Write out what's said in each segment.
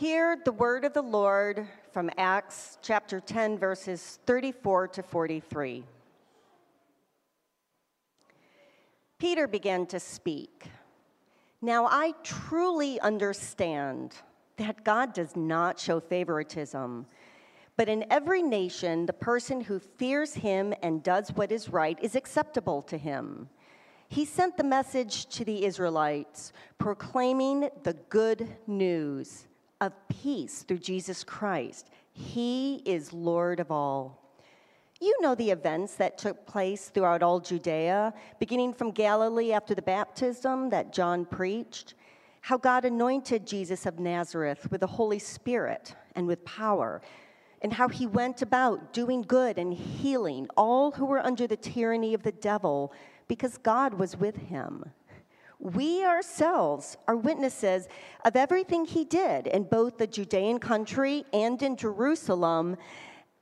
Hear the word of the Lord from Acts chapter 10, verses 34 to 43. Peter began to speak. Now I truly understand that God does not show favoritism, but in every nation, the person who fears him and does what is right is acceptable to him. He sent the message to the Israelites, proclaiming the good news of peace through Jesus Christ. He is Lord of all. You know the events that took place throughout all Judea, beginning from Galilee after the baptism that John preached, how God anointed Jesus of Nazareth with the Holy Spirit and with power, and how he went about doing good and healing all who were under the tyranny of the devil because God was with him. We ourselves are witnesses of everything he did in both the Judean country and in Jerusalem,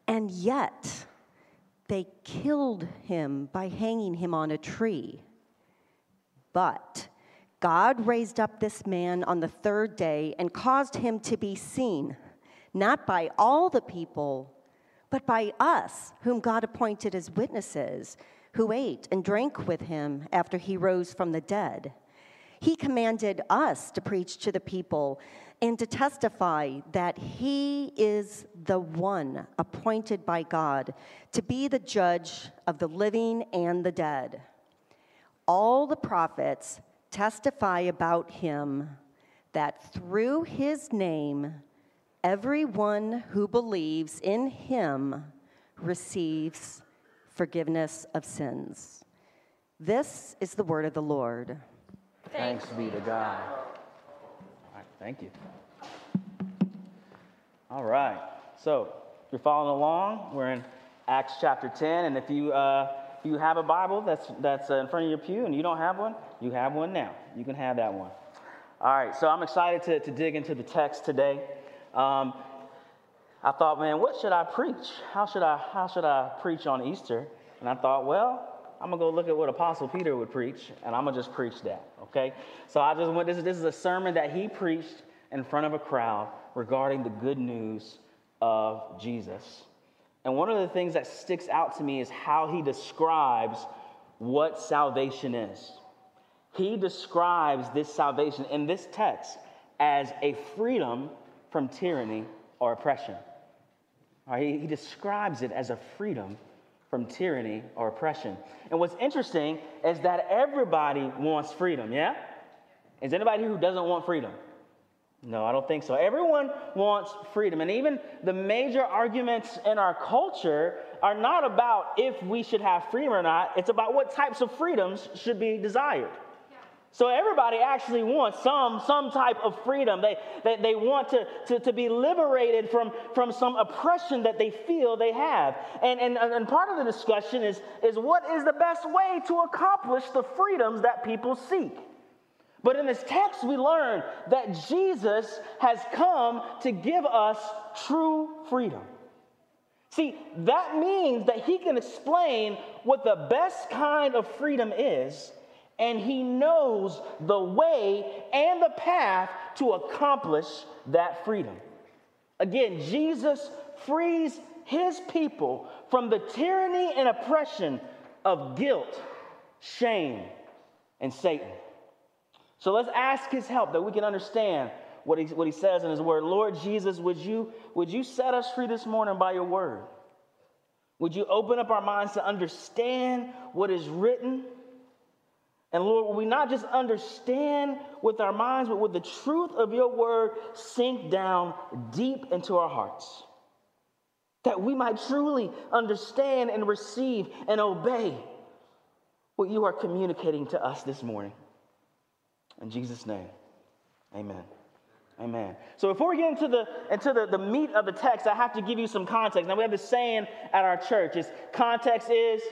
and yet they killed him by hanging him on a tree. But God raised up this man on the third day and caused him to be seen, not by all the people, but by us, whom God appointed as witnesses, who ate and drank with him after he rose from the dead. He commanded us to preach to the people and to testify that he is the one appointed by God to be the judge of the living and the dead. All the prophets testify about him that through his name, everyone who believes in him receives forgiveness of sins. This is the word of the Lord. Thanks be to God. All right, thank you. All right, so if you're following along, we're in Acts chapter 10, and if you uh, if you have a Bible that's that's in front of your pew and you don't have one, you have one now. You can have that one. All right, so I'm excited to, to dig into the text today. Um, I thought, man, what should I preach? How should I how should I preach on Easter? And I thought, well, I'm gonna go look at what Apostle Peter would preach, and I'm gonna just preach that, okay? So I just went, this, this is a sermon that he preached in front of a crowd regarding the good news of Jesus. And one of the things that sticks out to me is how he describes what salvation is. He describes this salvation in this text as a freedom from tyranny or oppression. he, he describes it as a freedom from tyranny or oppression. And what's interesting is that everybody wants freedom, yeah? Is anybody who doesn't want freedom? No, I don't think so. Everyone wants freedom. And even the major arguments in our culture are not about if we should have freedom or not, it's about what types of freedoms should be desired. So everybody actually wants some, some type of freedom. They, they, they want to, to, to be liberated from, from some oppression that they feel they have. And, and, and part of the discussion is, is what is the best way to accomplish the freedoms that people seek? But in this text, we learn that Jesus has come to give us true freedom. See, that means that he can explain what the best kind of freedom is and he knows the way and the path to accomplish that freedom. Again, Jesus frees his people from the tyranny and oppression of guilt, shame, and Satan. So let's ask his help that we can understand what he, what he says in his word. Lord Jesus, would you, would you set us free this morning by your word? Would you open up our minds to understand what is written? And Lord, will we not just understand with our minds, but with the truth of your word sink down deep into our hearts? That we might truly understand and receive and obey what you are communicating to us this morning. In Jesus' name, amen. Amen. So before we get into the into the, the meat of the text, I have to give you some context. Now we have this saying at our church: is context is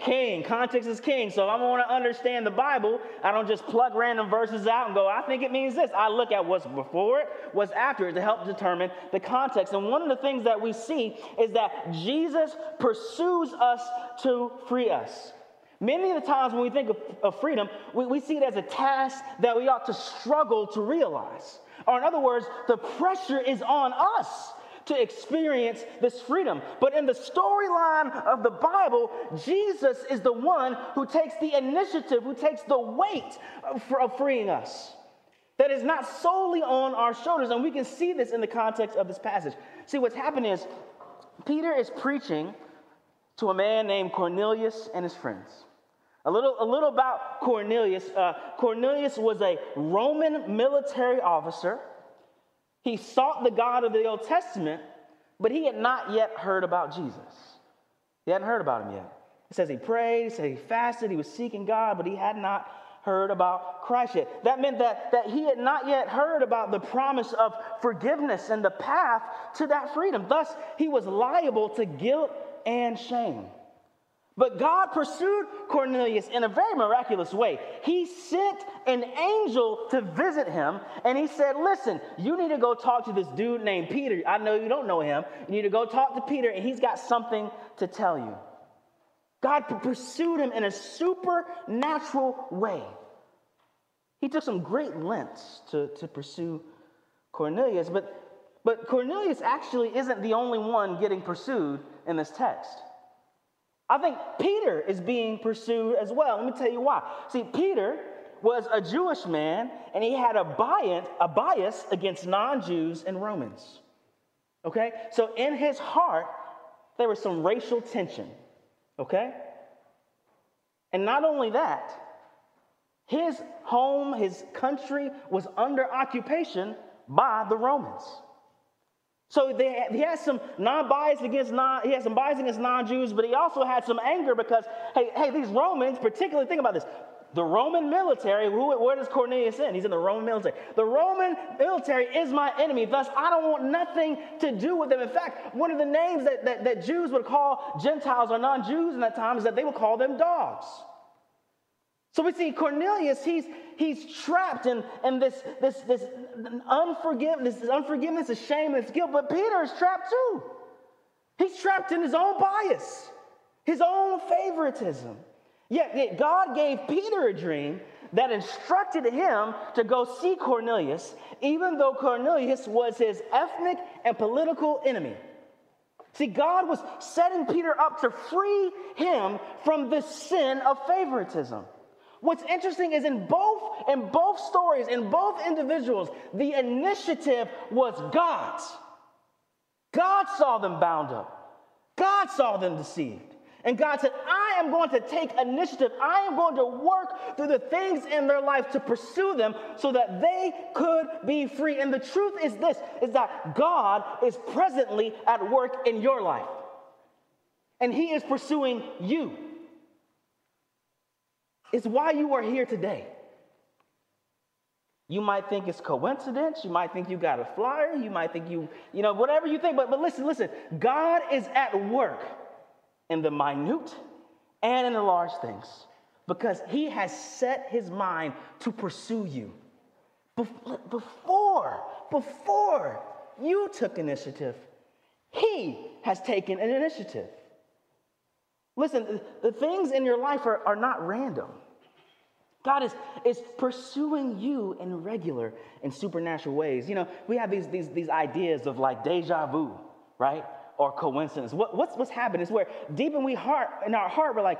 king. Context is king. So if I want to understand the Bible, I don't just plug random verses out and go, I think it means this. I look at what's before it, what's after it to help determine the context. And one of the things that we see is that Jesus pursues us to free us. Many of the times when we think of, of freedom, we, we see it as a task that we ought to struggle to realize. Or, in other words, the pressure is on us to experience this freedom. But in the storyline of the Bible, Jesus is the one who takes the initiative, who takes the weight of freeing us. That is not solely on our shoulders. And we can see this in the context of this passage. See, what's happened is Peter is preaching to a man named Cornelius and his friends. A little, a little about Cornelius. Uh, Cornelius was a Roman military officer. He sought the God of the Old Testament, but he had not yet heard about Jesus. He hadn't heard about him yet. It says he prayed, he said he fasted, he was seeking God, but he had not heard about Christ yet. That meant that, that he had not yet heard about the promise of forgiveness and the path to that freedom. Thus, he was liable to guilt and shame. But God pursued Cornelius in a very miraculous way. He sent an angel to visit him, and he said, Listen, you need to go talk to this dude named Peter. I know you don't know him. You need to go talk to Peter, and he's got something to tell you. God pursued him in a supernatural way. He took some great lengths to, to pursue Cornelius, but, but Cornelius actually isn't the only one getting pursued in this text. I think Peter is being pursued as well. Let me tell you why. See, Peter was a Jewish man and he had a bias, a bias against non Jews and Romans. Okay? So in his heart, there was some racial tension. Okay? And not only that, his home, his country was under occupation by the Romans. So they, he has some non-bias against non, he has some bias against non-Jews, but he also had some anger because, hey, hey, these Romans, particularly think about this. The Roman military, who, where does Cornelius in? He's in the Roman military. The Roman military is my enemy, thus I don't want nothing to do with them. In fact, one of the names that, that, that Jews would call Gentiles or non-Jews in that time is that they would call them dogs. So we see Cornelius, he's, he's trapped in, in this, this, this, unforgiveness, this unforgiveness, this shame, this guilt. But Peter is trapped too. He's trapped in his own bias, his own favoritism. Yet, yet God gave Peter a dream that instructed him to go see Cornelius, even though Cornelius was his ethnic and political enemy. See, God was setting Peter up to free him from the sin of favoritism. What's interesting is in both in both stories, in both individuals, the initiative was God's. God saw them bound up. God saw them deceived. And God said, I am going to take initiative. I am going to work through the things in their life to pursue them so that they could be free. And the truth is this is that God is presently at work in your life. And he is pursuing you is why you are here today. You might think it's coincidence. You might think you got a flyer. You might think you, you know, whatever you think. But, but listen, listen. God is at work in the minute and in the large things because he has set his mind to pursue you. Before, before you took initiative, he has taken an initiative. Listen, the things in your life are, are not random. God is, is pursuing you in regular and supernatural ways. You know, we have these, these, these ideas of like deja vu, right? Or coincidence. What, what's, what's happened is where deep in, we heart, in our heart, we're like,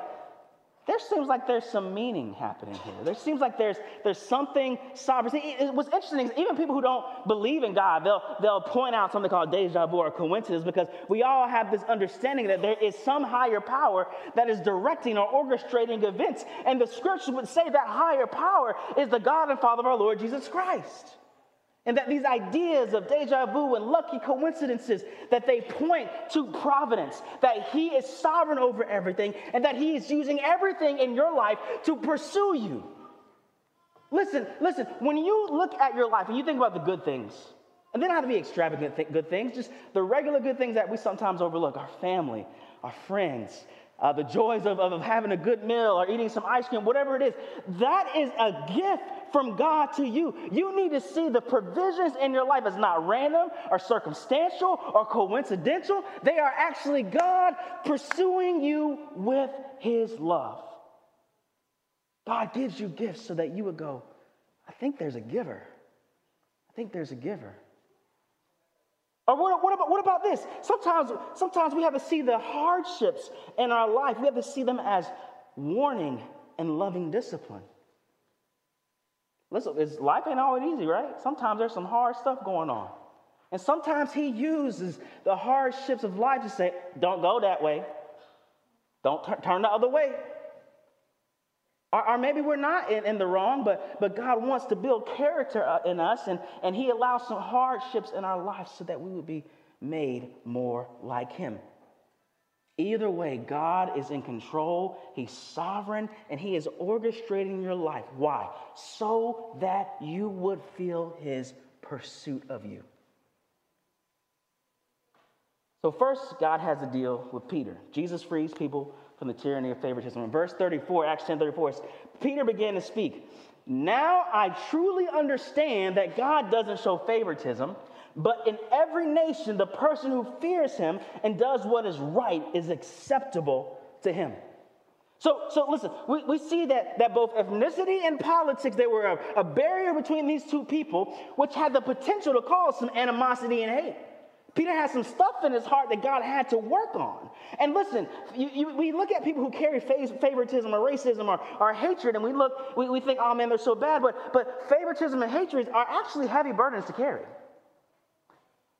there seems like there's some meaning happening here. There seems like there's, there's something sovereign. See, it, what's interesting is even people who don't believe in God, they'll, they'll point out something called deja vu or coincidence because we all have this understanding that there is some higher power that is directing or orchestrating events. And the scriptures would say that higher power is the God and Father of our Lord Jesus Christ. And that these ideas of deja vu and lucky coincidences, that they point to providence, that He is sovereign over everything, and that He is using everything in your life to pursue you. Listen, listen, when you look at your life and you think about the good things, and they don't have to be extravagant th- good things, just the regular good things that we sometimes overlook our family, our friends, uh, the joys of, of having a good meal or eating some ice cream, whatever it is, that is a gift from God to you. You need to see the provisions in your life as not random or circumstantial or coincidental. They are actually God pursuing you with His love. God gives you gifts so that you would go, I think there's a giver. I think there's a giver. Or what, what, about, what about this? Sometimes, sometimes we have to see the hardships in our life, we have to see them as warning and loving discipline. Listen, life ain't always easy, right? Sometimes there's some hard stuff going on. And sometimes he uses the hardships of life to say, don't go that way. Don't t- turn the other way. Or, or, maybe we're not in, in, the wrong, but, but God wants to build character uh, in us, and, and He allows some hardships in our lives so that we would be made more like Him. Either way, God is in control, He's sovereign, and He is orchestrating your life. Why? So that you would feel His pursuit of you. So, first, God has a deal with Peter. Jesus frees people from the tyranny of favoritism. In verse 34, Acts 10 34, Peter began to speak. Now I truly understand that God doesn't show favoritism, but in every nation, the person who fears him and does what is right is acceptable to him. So, so listen, we, we see that, that both ethnicity and politics, they were a, a barrier between these two people, which had the potential to cause some animosity and hate. Peter has some stuff in his heart that God had to work on. And listen, you, you, we look at people who carry favoritism or racism or, or hatred, and we look, we, we think, oh man, they're so bad. But, but favoritism and hatred are actually heavy burdens to carry.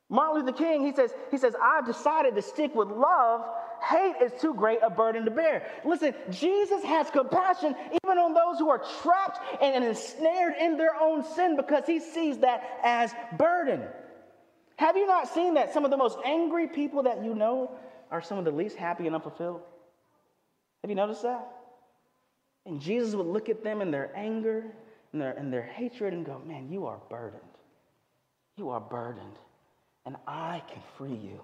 Martin Luther King, he says, he says, I've decided to stick with love. Hate is too great a burden to bear. Listen, Jesus has compassion even on those who are trapped and ensnared in their own sin because he sees that as burden. Have you not seen that some of the most angry people that you know are some of the least happy and unfulfilled? Have you noticed that? And Jesus would look at them in their anger and their, and their hatred and go, Man, you are burdened. You are burdened, and I can free you.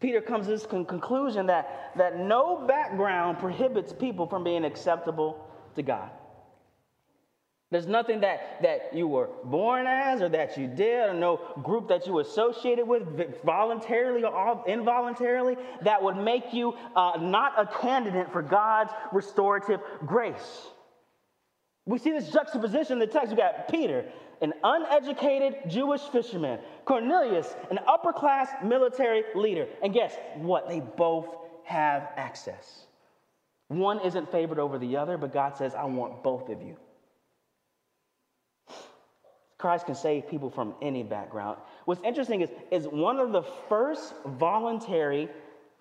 Peter comes to this con- conclusion that, that no background prohibits people from being acceptable to God. There's nothing that, that you were born as or that you did, or no group that you associated with voluntarily or involuntarily that would make you uh, not a candidate for God's restorative grace. We see this juxtaposition in the text. We got Peter, an uneducated Jewish fisherman, Cornelius, an upper class military leader. And guess what? They both have access. One isn't favored over the other, but God says, I want both of you. Christ can save people from any background. What's interesting is, is one of the first voluntary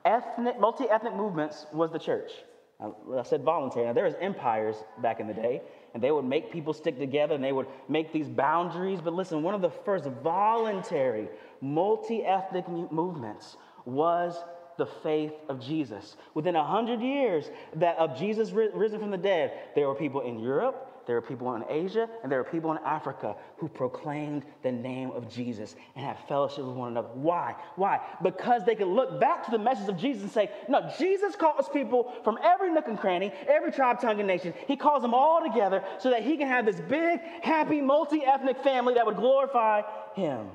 ethnic, multi-ethnic movements was the church. I said voluntary. Now, there was empires back in the day, and they would make people stick together, and they would make these boundaries. But listen, one of the first voluntary multi-ethnic movements was the faith of Jesus. Within a hundred years that of Jesus risen from the dead, there were people in Europe, there are people in Asia, and there are people in Africa who proclaimed the name of Jesus and had fellowship with one another. Why? Why? Because they could look back to the message of Jesus and say, No, Jesus calls people from every nook and cranny, every tribe, tongue, and nation. He calls them all together so that he can have this big, happy, multi ethnic family that would glorify him.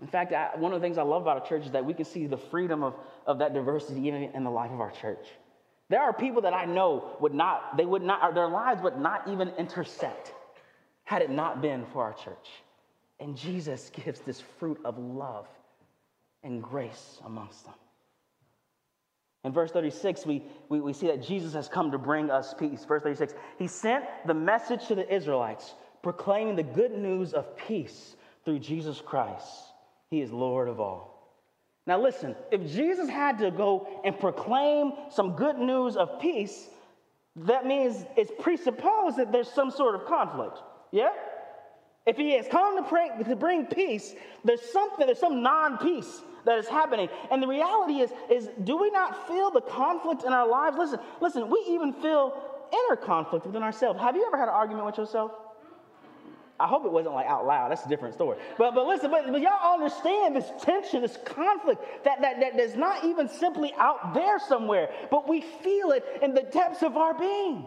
In fact, I, one of the things I love about a church is that we can see the freedom of, of that diversity even in the life of our church. There are people that I know would not, they would not, their lives would not even intersect had it not been for our church. And Jesus gives this fruit of love and grace amongst them. In verse 36, we, we, we see that Jesus has come to bring us peace. Verse 36, he sent the message to the Israelites, proclaiming the good news of peace through Jesus Christ. He is Lord of all. Now, listen, if Jesus had to go and proclaim some good news of peace, that means it's presupposed that there's some sort of conflict. Yeah? If he has come to, pray, to bring peace, there's something, there's some non peace that is happening. And the reality is, is do we not feel the conflict in our lives? Listen, listen, we even feel inner conflict within ourselves. Have you ever had an argument with yourself? I hope it wasn't like out loud. That's a different story. But, but listen, but, but y'all understand this tension, this conflict that, that, that is not even simply out there somewhere, but we feel it in the depths of our being.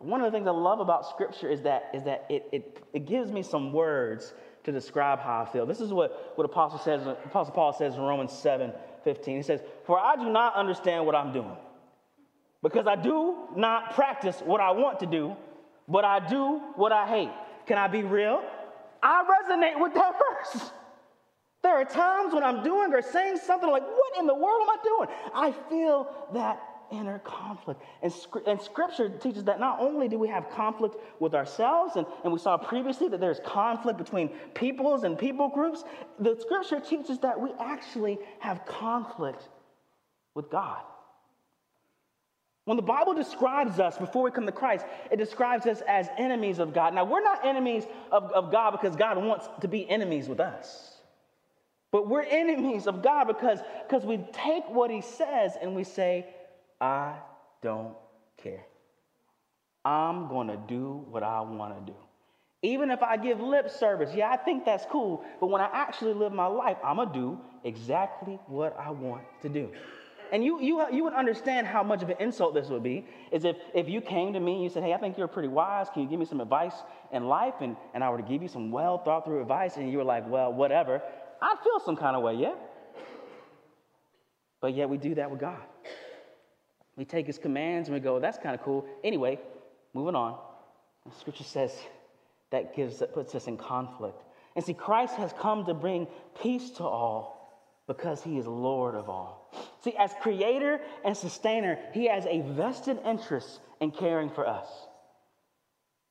One of the things I love about Scripture is that, is that it, it, it gives me some words to describe how I feel. This is what, what Apostle, says, Apostle Paul says in Romans 7 15. He says, For I do not understand what I'm doing, because I do not practice what I want to do but I do what I hate. Can I be real? I resonate with that verse. There are times when I'm doing or saying something like, What in the world am I doing? I feel that inner conflict. And, and scripture teaches that not only do we have conflict with ourselves, and, and we saw previously that there's conflict between peoples and people groups, the scripture teaches that we actually have conflict with God. When the Bible describes us before we come to Christ, it describes us as enemies of God. Now, we're not enemies of, of God because God wants to be enemies with us. But we're enemies of God because, because we take what He says and we say, I don't care. I'm going to do what I want to do. Even if I give lip service, yeah, I think that's cool, but when I actually live my life, I'm going to do exactly what I want to do. And you, you, you would understand how much of an insult this would be is if, if you came to me and you said, Hey, I think you're pretty wise. Can you give me some advice in life? And, and I were to give you some well thought through advice, and you were like, Well, whatever. I'd feel some kind of way, yeah? But yet we do that with God. We take his commands and we go, That's kind of cool. Anyway, moving on. The scripture says that gives that puts us in conflict. And see, Christ has come to bring peace to all because he is Lord of all. See, as creator and sustainer, he has a vested interest in caring for us.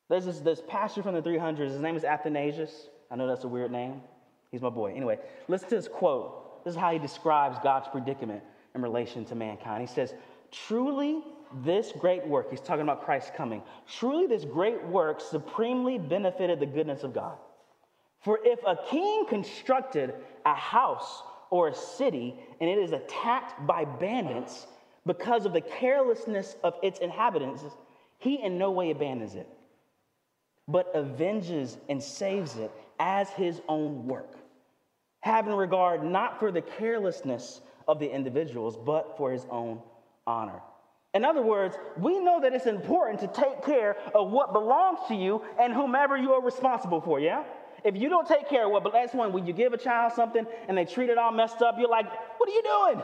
There's this, this pastor from the 300s. His name is Athanasius. I know that's a weird name. He's my boy. Anyway, listen to this quote. This is how he describes God's predicament in relation to mankind. He says, Truly, this great work, he's talking about Christ's coming, truly, this great work supremely benefited the goodness of God. For if a king constructed a house or a city and it is attacked by bandits because of the carelessness of its inhabitants, he in no way abandons it, but avenges and saves it as his own work, having regard not for the carelessness of the individuals, but for his own honor. In other words, we know that it's important to take care of what belongs to you and whomever you are responsible for, yeah? If you don't take care of what, but that's one, when you give a child something and they treat it all messed up, you're like, what are you doing?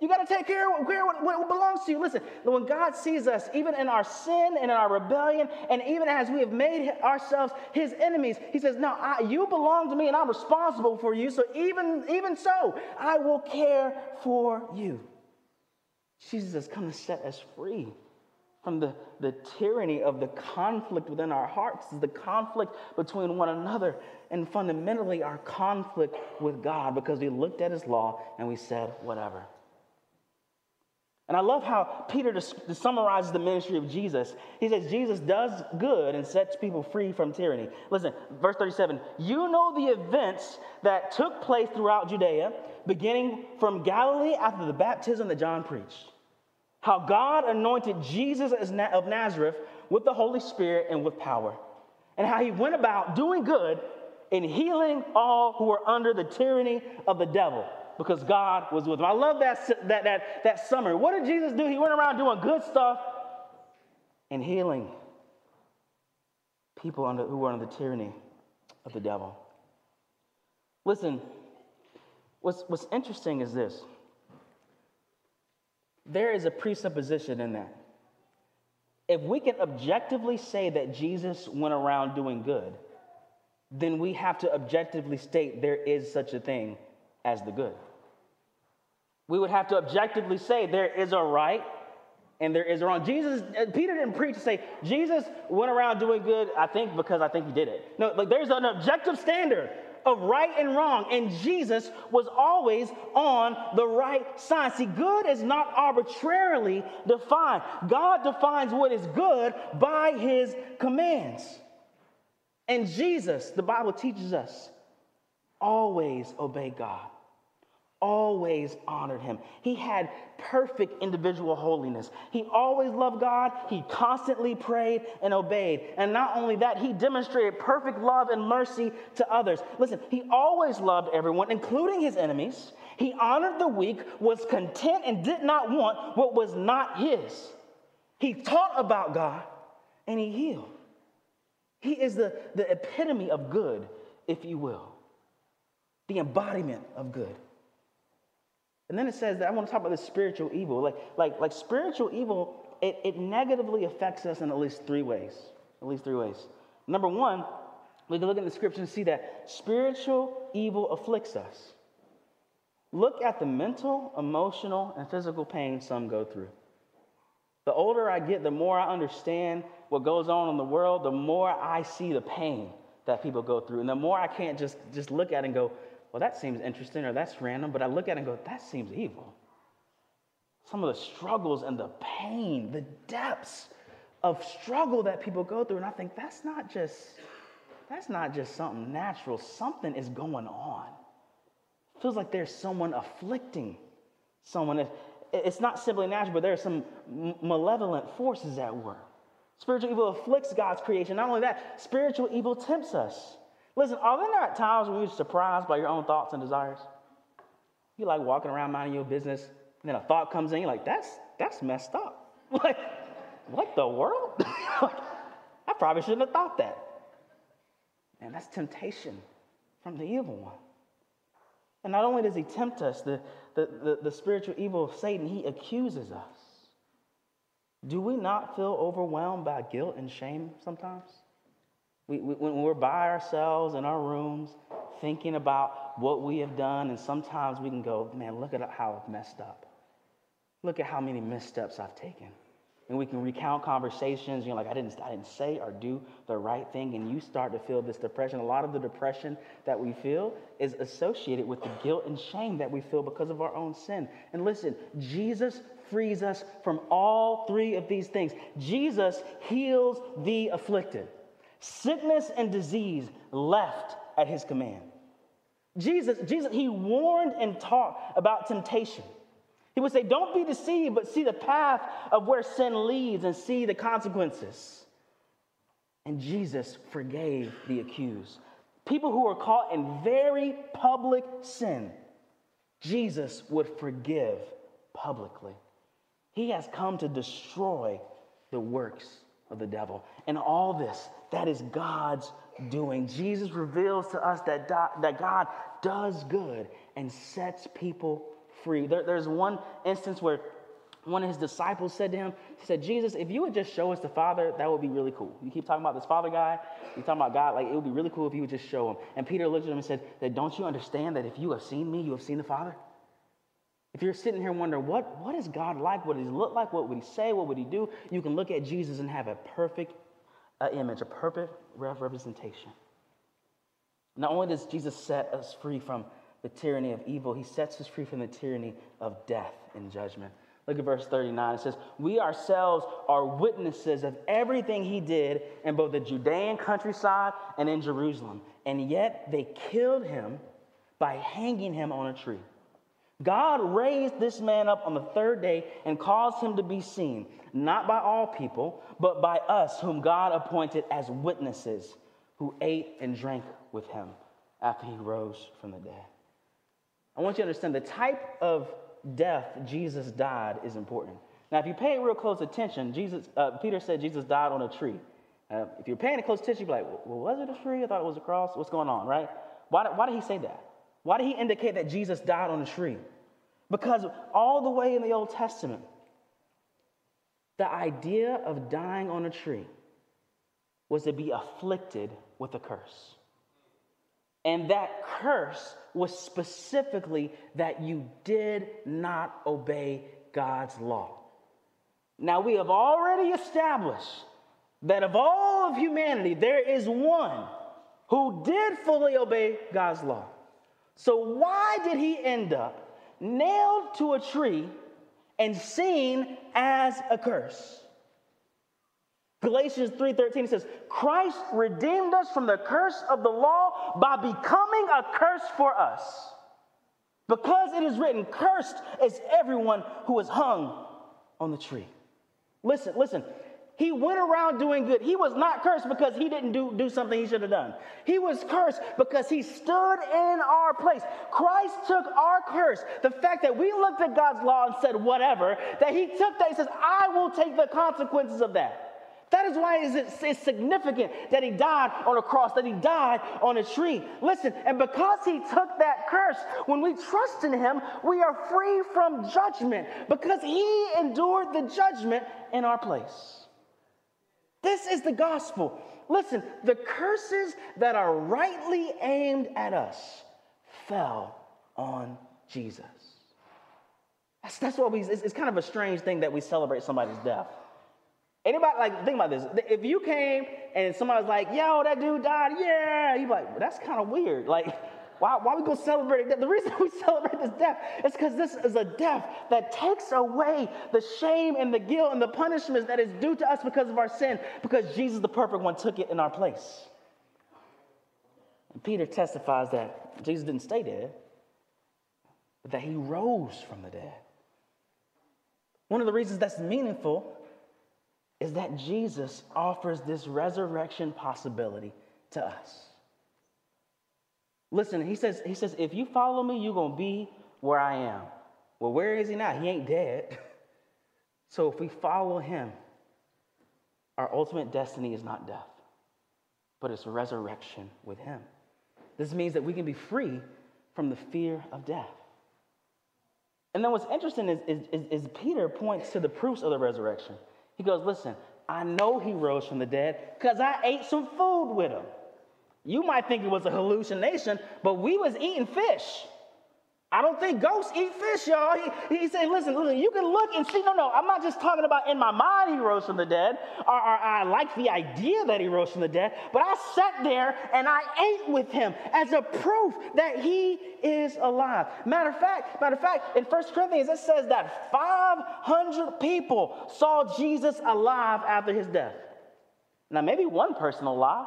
You got to take care of what, what, belongs to you. Listen, when God sees us, even in our sin and in our rebellion, and even as we have made ourselves his enemies, he says, No, I, you belong to me and I'm responsible for you. So even, even so, I will care for you. Jesus has come to set us free from the, the tyranny of the conflict within our hearts, the conflict between one another, and fundamentally our conflict with God because we looked at his law and we said, whatever. And I love how Peter just, summarizes the ministry of Jesus. He says, Jesus does good and sets people free from tyranny. Listen, verse 37 You know the events that took place throughout Judea, beginning from Galilee after the baptism that John preached how God anointed Jesus of Nazareth with the Holy Spirit and with power, and how he went about doing good and healing all who were under the tyranny of the devil because God was with him. I love that, that, that, that summary. What did Jesus do? He went around doing good stuff and healing people under, who were under the tyranny of the devil. Listen, what's, what's interesting is this there is a presupposition in that. If we can objectively say that Jesus went around doing good, then we have to objectively state there is such a thing as the good. We would have to objectively say there is a right and there is a wrong. Jesus, uh, Peter didn't preach to say Jesus went around doing good, I think, because I think he did it. No, like there's an objective standard of right and wrong, and Jesus was always on the right side. See, good is not arbitrarily defined. God defines what is good by his commands. And Jesus, the Bible teaches us, always obey God always honored him. He had perfect individual holiness. He always loved God. He constantly prayed and obeyed. And not only that, he demonstrated perfect love and mercy to others. Listen, he always loved everyone, including his enemies. He honored the weak, was content, and did not want what was not his. He taught about God and he healed. He is the, the epitome of good, if you will, the embodiment of good. And then it says that I want to talk about this spiritual evil. Like, like, like spiritual evil, it, it negatively affects us in at least three ways. At least three ways. Number one, we can look in the scripture and see that spiritual evil afflicts us. Look at the mental, emotional, and physical pain some go through. The older I get, the more I understand what goes on in the world, the more I see the pain that people go through. And the more I can't just, just look at and go, well, that seems interesting or that's random, but I look at it and go, that seems evil. Some of the struggles and the pain, the depths of struggle that people go through. And I think that's not just, that's not just something natural. Something is going on. It feels like there's someone afflicting someone. It's not simply natural, but there are some malevolent forces at work. Spiritual evil afflicts God's creation. Not only that, spiritual evil tempts us. Listen, are there not times when you're surprised by your own thoughts and desires? You're like walking around minding your business, and then a thought comes in, you're like, that's that's messed up. Like, what the world? I probably shouldn't have thought that. And that's temptation from the evil one. And not only does he tempt us, the, the, the, the spiritual evil of Satan, he accuses us. Do we not feel overwhelmed by guilt and shame sometimes? We, we, when we're by ourselves in our rooms, thinking about what we have done, and sometimes we can go, man, look at how I've messed up. Look at how many missteps I've taken. And we can recount conversations, you're like, I didn't, I didn't say or do the right thing, and you start to feel this depression. A lot of the depression that we feel is associated with the guilt and shame that we feel because of our own sin. And listen, Jesus frees us from all three of these things. Jesus heals the afflicted. Sickness and disease left at his command. Jesus, Jesus, he warned and taught about temptation. He would say, Don't be deceived, but see the path of where sin leads and see the consequences. And Jesus forgave the accused. People who were caught in very public sin, Jesus would forgive publicly. He has come to destroy the works of the devil. And all this, that is God's doing. Jesus reveals to us that, that God does good and sets people free. There, there's one instance where one of his disciples said to him, he said, Jesus, if you would just show us the Father, that would be really cool. You keep talking about this Father guy, you talking about God, like it would be really cool if you would just show him. And Peter looked at him and said, that don't you understand that if you have seen me, you have seen the Father? If you're sitting here wondering, what, what is God like? What does he look like? What would he say? What would he do? You can look at Jesus and have a perfect uh, image, a perfect representation. Not only does Jesus set us free from the tyranny of evil, he sets us free from the tyranny of death and judgment. Look at verse 39. It says, We ourselves are witnesses of everything he did in both the Judean countryside and in Jerusalem. And yet they killed him by hanging him on a tree. God raised this man up on the third day and caused him to be seen, not by all people, but by us, whom God appointed as witnesses, who ate and drank with him after he rose from the dead. I want you to understand the type of death Jesus died is important. Now, if you pay real close attention, Jesus, uh, Peter said Jesus died on a tree. Uh, if you're paying close attention, you'd be like, well, was it a tree? I thought it was a cross. What's going on, right? Why, why did he say that? Why did he indicate that Jesus died on a tree? Because all the way in the Old Testament, the idea of dying on a tree was to be afflicted with a curse. And that curse was specifically that you did not obey God's law. Now, we have already established that of all of humanity, there is one who did fully obey God's law. So, why did he end up nailed to a tree and seen as a curse? Galatians 3:13 says, "Christ redeemed us from the curse of the law by becoming a curse for us. Because it is written, cursed is everyone who is hung on the tree." Listen, listen. He went around doing good. He was not cursed because he didn't do, do something he should have done. He was cursed because he stood in our place. Christ took our curse. The fact that we looked at God's law and said, whatever, that he took that, he says, I will take the consequences of that. That is why it's significant that he died on a cross, that he died on a tree. Listen, and because he took that curse, when we trust in him, we are free from judgment because he endured the judgment in our place. This is the gospel. Listen, the curses that are rightly aimed at us fell on Jesus. That's, that's what we, it's, it's kind of a strange thing that we celebrate somebody's death. Anybody, like, think about this. If you came and somebody was like, yo, that dude died, yeah, you'd be like, well, that's kind of weird. Like, why, why we go celebrate it? The reason we celebrate this death is because this is a death that takes away the shame and the guilt and the punishment that is due to us because of our sin, because Jesus, the perfect one, took it in our place. And Peter testifies that Jesus didn't stay dead, but that he rose from the dead. One of the reasons that's meaningful is that Jesus offers this resurrection possibility to us. Listen, he says, he says, if you follow me, you're gonna be where I am. Well, where is he now? He ain't dead. So if we follow him, our ultimate destiny is not death, but it's resurrection with him. This means that we can be free from the fear of death. And then what's interesting is, is, is Peter points to the proofs of the resurrection. He goes, Listen, I know he rose from the dead because I ate some food with him. You might think it was a hallucination, but we was eating fish. I don't think ghosts eat fish, y'all. He, he said, listen, listen, you can look and see. No, no, I'm not just talking about in my mind he rose from the dead, or, or I like the idea that he rose from the dead, but I sat there and I ate with him as a proof that he is alive. Matter of fact, matter of fact, in 1 Corinthians, it says that 500 people saw Jesus alive after his death. Now, maybe one person alive,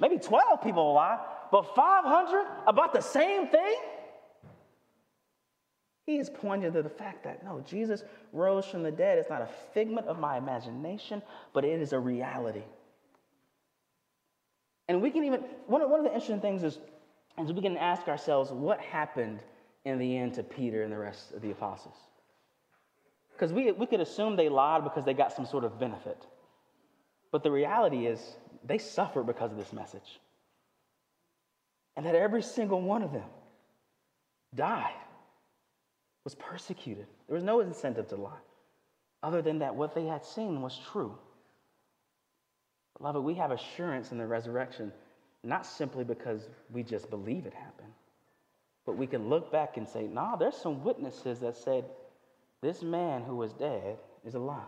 maybe 12 people alive, but 500 about the same thing? He is pointing to the fact that no, Jesus rose from the dead. It's not a figment of my imagination, but it is a reality. And we can even, one of, one of the interesting things is, is we can ask ourselves what happened in the end to Peter and the rest of the apostles. Because we, we could assume they lied because they got some sort of benefit. But the reality is, they suffered because of this message. And that every single one of them died was persecuted. There was no incentive to lie, other than that what they had seen was true. Beloved, we have assurance in the resurrection, not simply because we just believe it happened, but we can look back and say, nah, there's some witnesses that said this man who was dead is alive.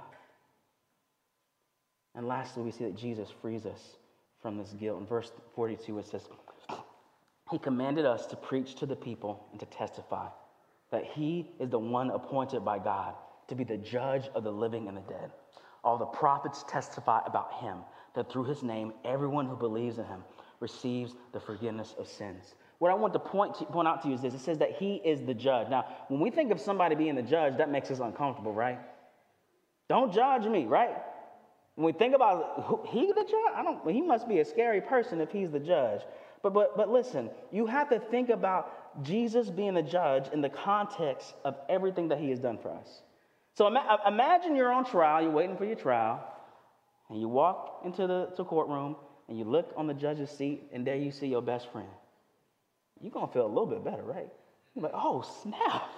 And lastly, we see that Jesus frees us from this guilt. In verse 42, it says, He commanded us to preach to the people and to testify that he is the one appointed by God to be the judge of the living and the dead. All the prophets testify about him, that through his name, everyone who believes in him receives the forgiveness of sins. What I want to point, to point out to you is this it says that he is the judge. Now, when we think of somebody being the judge, that makes us uncomfortable, right? Don't judge me, right? When we think about who, he the judge, I don't. He must be a scary person if he's the judge. But but but listen, you have to think about Jesus being the judge in the context of everything that he has done for us. So ima- uh, imagine you're on trial, you're waiting for your trial, and you walk into the to courtroom and you look on the judge's seat, and there you see your best friend. You're gonna feel a little bit better, right? You're like, oh snap,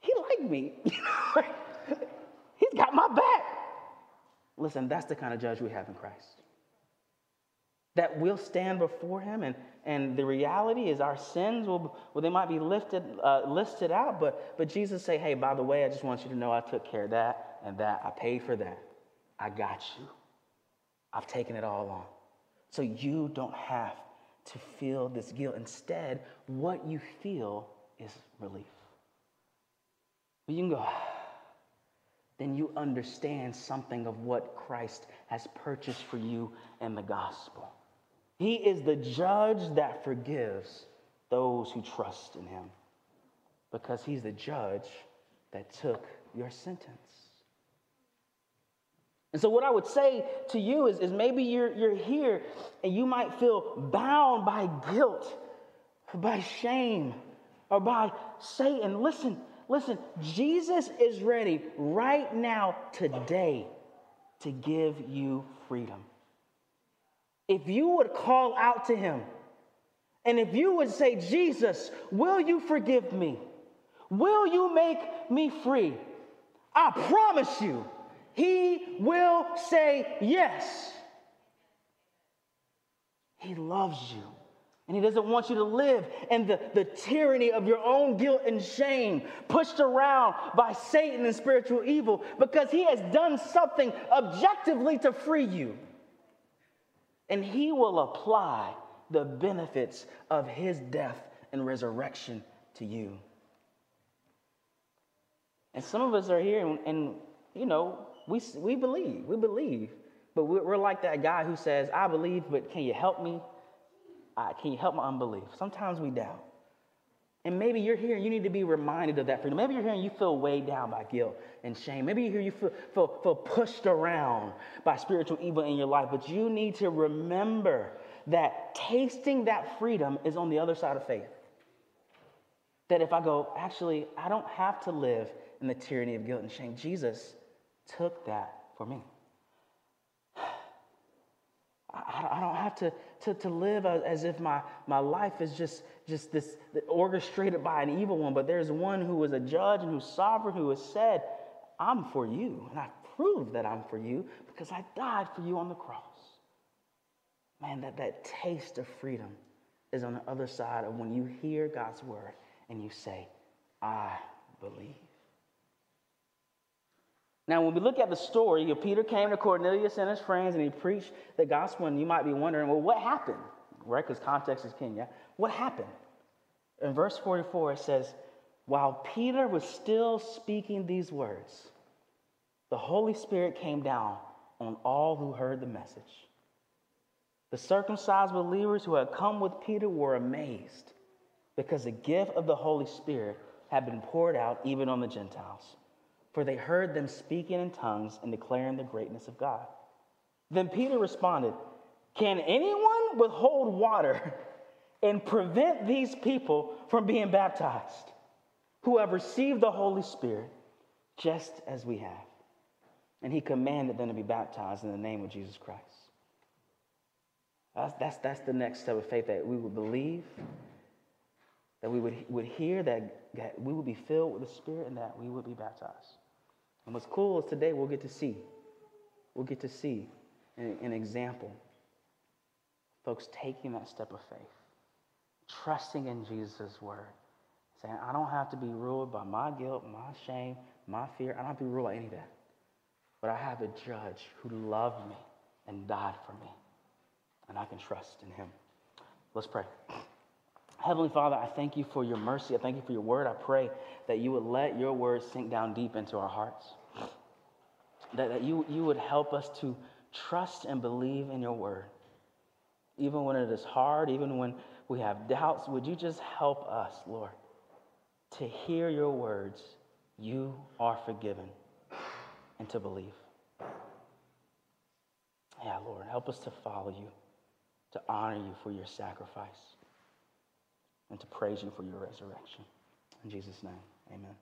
he liked me. He's got my back. Listen, that's the kind of judge we have in Christ. That we'll stand before him and, and the reality is our sins will well they might be lifted uh, listed out but but jesus say hey by the way i just want you to know i took care of that and that. I paid for that. I got you. I've taken it all on. So you don't have to feel this guilt. Instead what you feel is relief. You can go then you understand something of what christ has purchased for you in the gospel he is the judge that forgives those who trust in him because he's the judge that took your sentence. And so, what I would say to you is, is maybe you're, you're here and you might feel bound by guilt, by shame, or by Satan. Listen, listen, Jesus is ready right now, today, to give you freedom if you would call out to him and if you would say, Jesus, will you forgive me? Will you make me free? I promise you, he will say yes. He loves you. And he doesn't want you to live in the, the tyranny of your own guilt and shame, pushed around by Satan and spiritual evil, because he has done something objectively to free you. And he will apply the benefits of his death and resurrection to you. And some of us are here and, and you know, we, we believe, we believe. But we're, we're like that guy who says, I believe, but can you help me? Uh, can you help my unbelief? Sometimes we doubt. And maybe you're here and you need to be reminded of that freedom. Maybe you're here and you feel weighed down by guilt and shame. Maybe you're here you feel, feel, feel pushed around by spiritual evil in your life. But you need to remember that tasting that freedom is on the other side of faith. That if I go, actually, I don't have to live in the tyranny of guilt and shame. Jesus took that for me. I, don't have to, to, to live as if my, my life is just, just this orchestrated by an evil one, but there's one who is a judge and who's sovereign who has said, I'm for you. And I've proved that I'm for you because I died for you on the cross. Man, that, that taste of freedom is on the other side of when you hear God's word and you say, I believe. Now, when we look at the story, Peter came to Cornelius and his friends and he preached the gospel, and you might be wondering, well, what happened? Right? Because context is king, yeah? What happened? In verse 44, it says, While Peter was still speaking these words, the Holy Spirit came down on all who heard the message. The circumcised believers who had come with Peter were amazed because the gift of the Holy Spirit had been poured out even on the Gentiles for they heard them speaking in tongues and declaring the greatness of God. Then Peter responded, Can anyone withhold water and prevent these people from being baptized who have received the Holy Spirit just as we have? And he commanded them to be baptized in the name of Jesus Christ. That's, that's, that's the next step of faith that we would believe, that we would, would hear, that, that we would be filled with the Spirit, and that we would be baptized. And what's cool is today we'll get to see. We'll get to see an, an example. Folks taking that step of faith, trusting in Jesus' word, saying, I don't have to be ruled by my guilt, my shame, my fear. I don't have to be ruled by any of that. But I have a judge who loved me and died for me. And I can trust in him. Let's pray. Heavenly Father, I thank you for your mercy. I thank you for your word. I pray that you would let your word sink down deep into our hearts that, that you, you would help us to trust and believe in your word. Even when it is hard, even when we have doubts, would you just help us, Lord, to hear your words, you are forgiven, and to believe. Yeah, Lord, help us to follow you, to honor you for your sacrifice, and to praise you for your resurrection. In Jesus' name, amen.